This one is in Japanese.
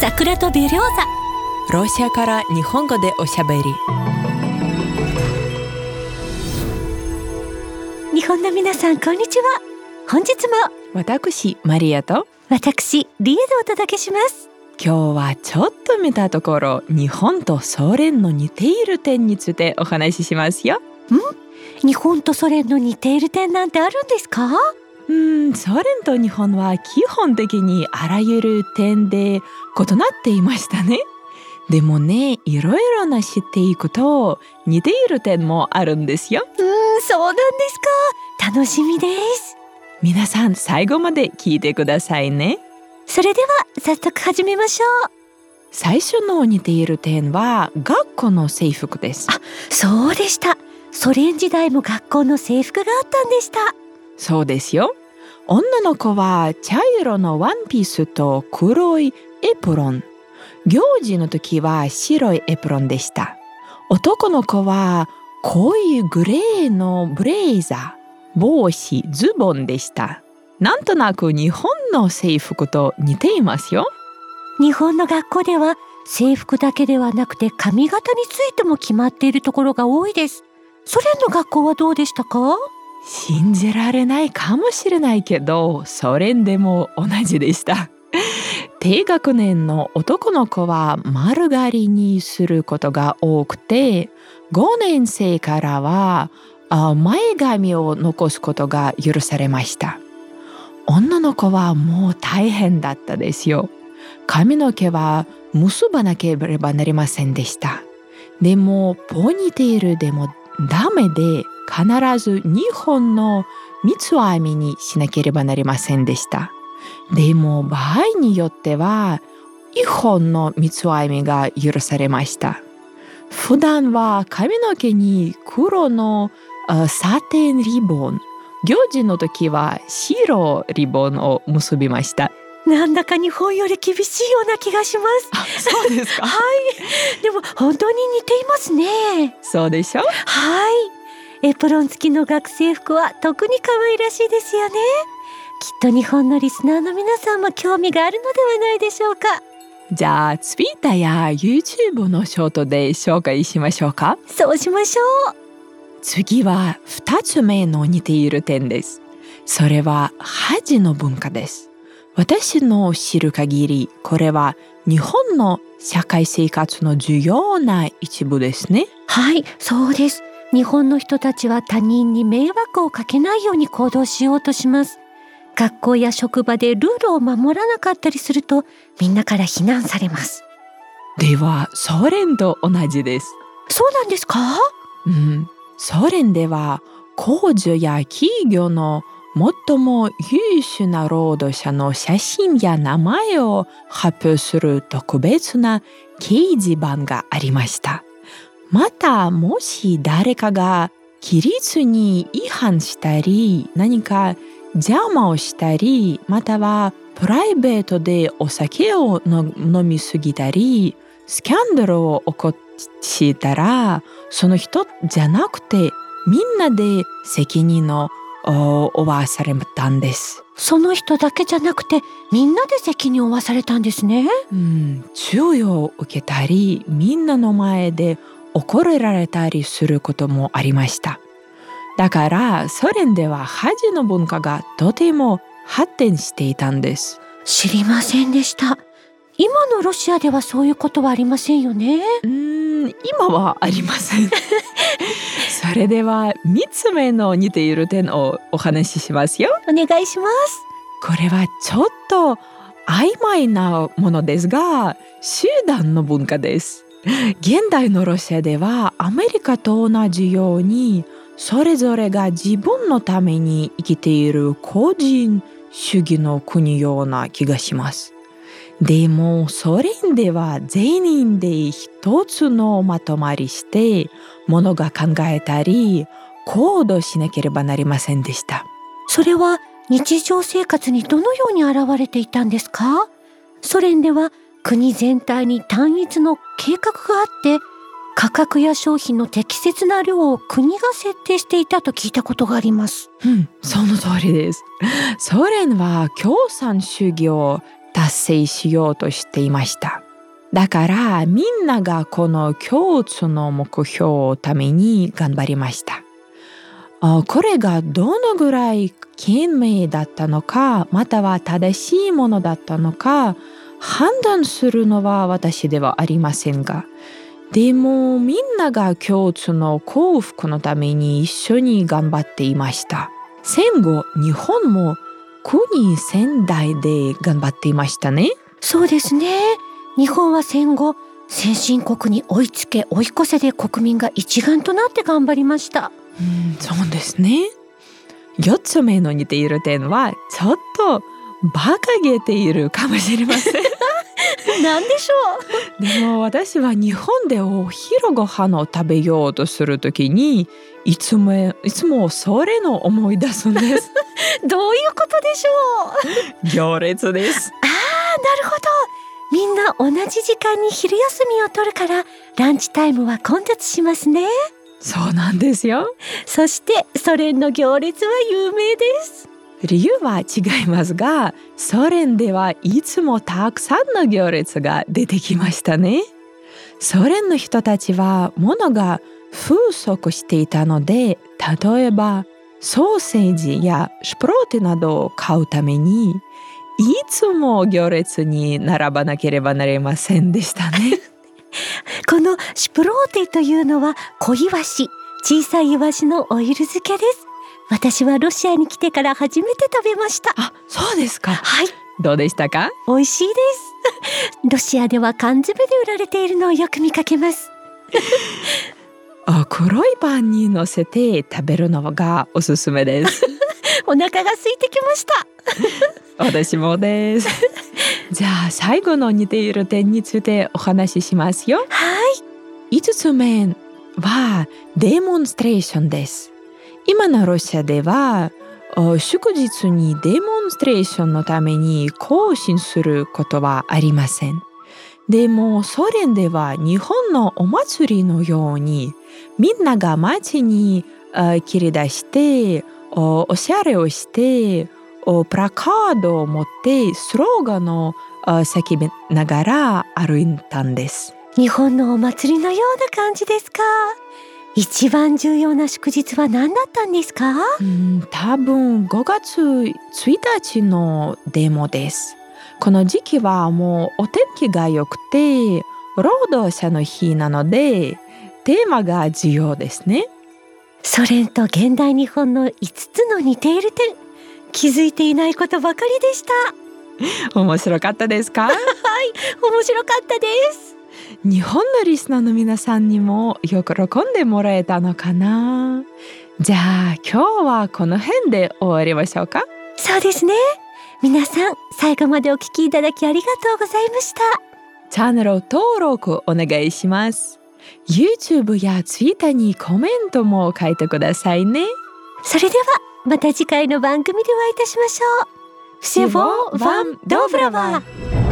桜とベリョーザロシアから日本語でおしゃべり。日本の皆さんこんにちは。本日も。私マリアと。私リエでお届けします。今日はちょっと見たところ日本とソ連の似ている点についてお話ししますよ。日本とソ連の似ている点なんてあるんですか？うんソ連と日本は基本的にあらゆる点で異なっていましたね。でもねいろいろな知っていくと似ている点もあるんですよ。うんそうなんですか。楽しみです。皆さん最後まで聞いてくださいね。それでは早速始めましょう。最初の似ている点は学校の制服です。そうでした。ソ連時代も学校の制服があったんでしたそうですよ。女の子は茶色のワンピースと黒いエプロン。行事の時は白いエプロンでした。男の子は濃いグレーのブレーザー帽子ズボンでした。なんとなく日本の制服と似ていますよ。日本の学校では制服だけではなくて髪型についても決まっているところが多いです。ソ連の学校はどうでしたか？信じられないかもしれないけどソ連でも同じでした。低学年の男の子は丸刈りにすることが多くて5年生からは前髪を残すことが許されました。女の子はもう大変だったですよ。髪の毛は結ばなければなりませんでした。でもポニテールでもダメで必ず2本の三つ編みにしなければなりませんでした。でも場合によっては1本の三つ編みが許されました。普段は髪の毛に黒のサテンリボン、行事の時は白リボンを結びました。なんだか日本より厳しいような気がします。あ、そうですか？はい。でも本当に似ていますね。そうでしょ？はい。エプロン付きの学生服は特に可愛らしいですよね。きっと日本のリスナーの皆さんも興味があるのではないでしょうか。じゃあ、ツイッターや YouTube のショートで紹介しましょうか？そうしましょう。次は2つ目の似ている点です。それは恥の文化です。私の知る限り、これは日本の社会生活の重要な一部ですね。はい、そうです。日本の人たちは他人に迷惑をかけないように行動しようとします。学校や職場でルールを守らなかったりすると、みんなから非難されます。では、ソ連と同じです。そうなんですか？うん、ソ連では工場や企業の最も優秀な労働者の写真や名前を発表する特別な掲示板がありました。また、もし誰かが規律に違反したり、何か邪魔をしたり、またはプライベートでお酒を飲みすぎたり、スキャンダルを起こしたら、その人じゃなくてみんなで責任を負わされたんです。その人だけじゃなくてみんなで責任を負わされたんですね。うん、注意を受けたりみんなの前で怒られたりすることもありました。だからソ連では恥の文化がとても発展していたんです。知りませんでした。今のロシアではそういうことはありませんよね。うーん、今はありません。それでは3つ目の似ている点をお話ししますよ。お願いします。これはちょっと曖昧なものですが、集団の文化です。現代のロシアではアメリカと同じようにそれぞれが自分のために生きている個人主義の国ような気がします。でもソ連では全員で一つのまとまりしてものが考えたり行動しなければなりませんでした。それは日常生活にどのように現れていたんですか？ソ連では国全体に単一の計画があって価格や商品の適切な量を国が設定していたと聞いたことがあります。うん、その通りです。ソ連は共産主義を達成しようとしていました。だからみんながこの共通の目標のために頑張りました。これがどのぐらい賢明だったのかまたは正しいものだったのか判断するのは私ではありませんが。でもみんなが共通の幸福のために一緒に頑張っていました。戦後日本も国仙台で頑張っていましたね。そうですね。日本は戦後先進国に追いつけ追い越せで国民が一丸となって頑張りました。うんそうですね。4つ目の似ている点はちょっと馬鹿げているかもしれません 何でしょう？でも私は日本でお昼ご飯を食べようとするときにいつもいつもそれの思い出すんです。どういうことでしょう？行列です。ああなるほど。みんな同じ時間に昼休みを取るからランチタイムは混雑しますね。そうなんですよ。そしてソ連の行列は有名です理由は違いますがソ連ではいつもたくさんの行列が出てきましたね。ソ連の人たちは物が風速していたので例えばソーセージやシュプローテなどを買うためにいつも行列に並ばなければなりませんでしたね。このシュプローテというのは小イワシ小さいイワシのオイル漬けです。私はロシアに来てから初めて食べました。あそうですか。はい。どうでしたか？美味しいです。ロシアでは缶詰で売られているのをよく見かけます。あ黒いパンに乗せて食べるのがおすすめです。お腹が空いてきました。私もです。じゃあ最後の似ている点についてお話ししますよ。はい。5つ目はデモンストレーションです今のロシアでは祝日にデモンストレーションのために行進することはありません。でもソ連では日本のお祭りのようにみんなが街に切り出しておしゃれをしてプラカードを持ってスローガンを叫びながら歩いたんです。日本のお祭りのような感じですか？一番重要な祝日は何だったんですか？うん多分5月1日のデモです。この時期はもうお天気が良くて労働者の日なのでテーマが重要ですね。ソ連と現代日本の5つの似ている点気づいていないことばかりでした。面白かったですか？はい面白かったです日本のリスナーの皆さんにもよく喜んでもらえたのかなじゃあ今日はこの辺で終わりましょうかそうですね皆さん最後までお聞きいただきありがとうございましたチャンネル登録お願いします YouTube や Twitter にコメントも書いてくださいねそれではまた次回の番組でお会いいたしましょう Всего вам доброго!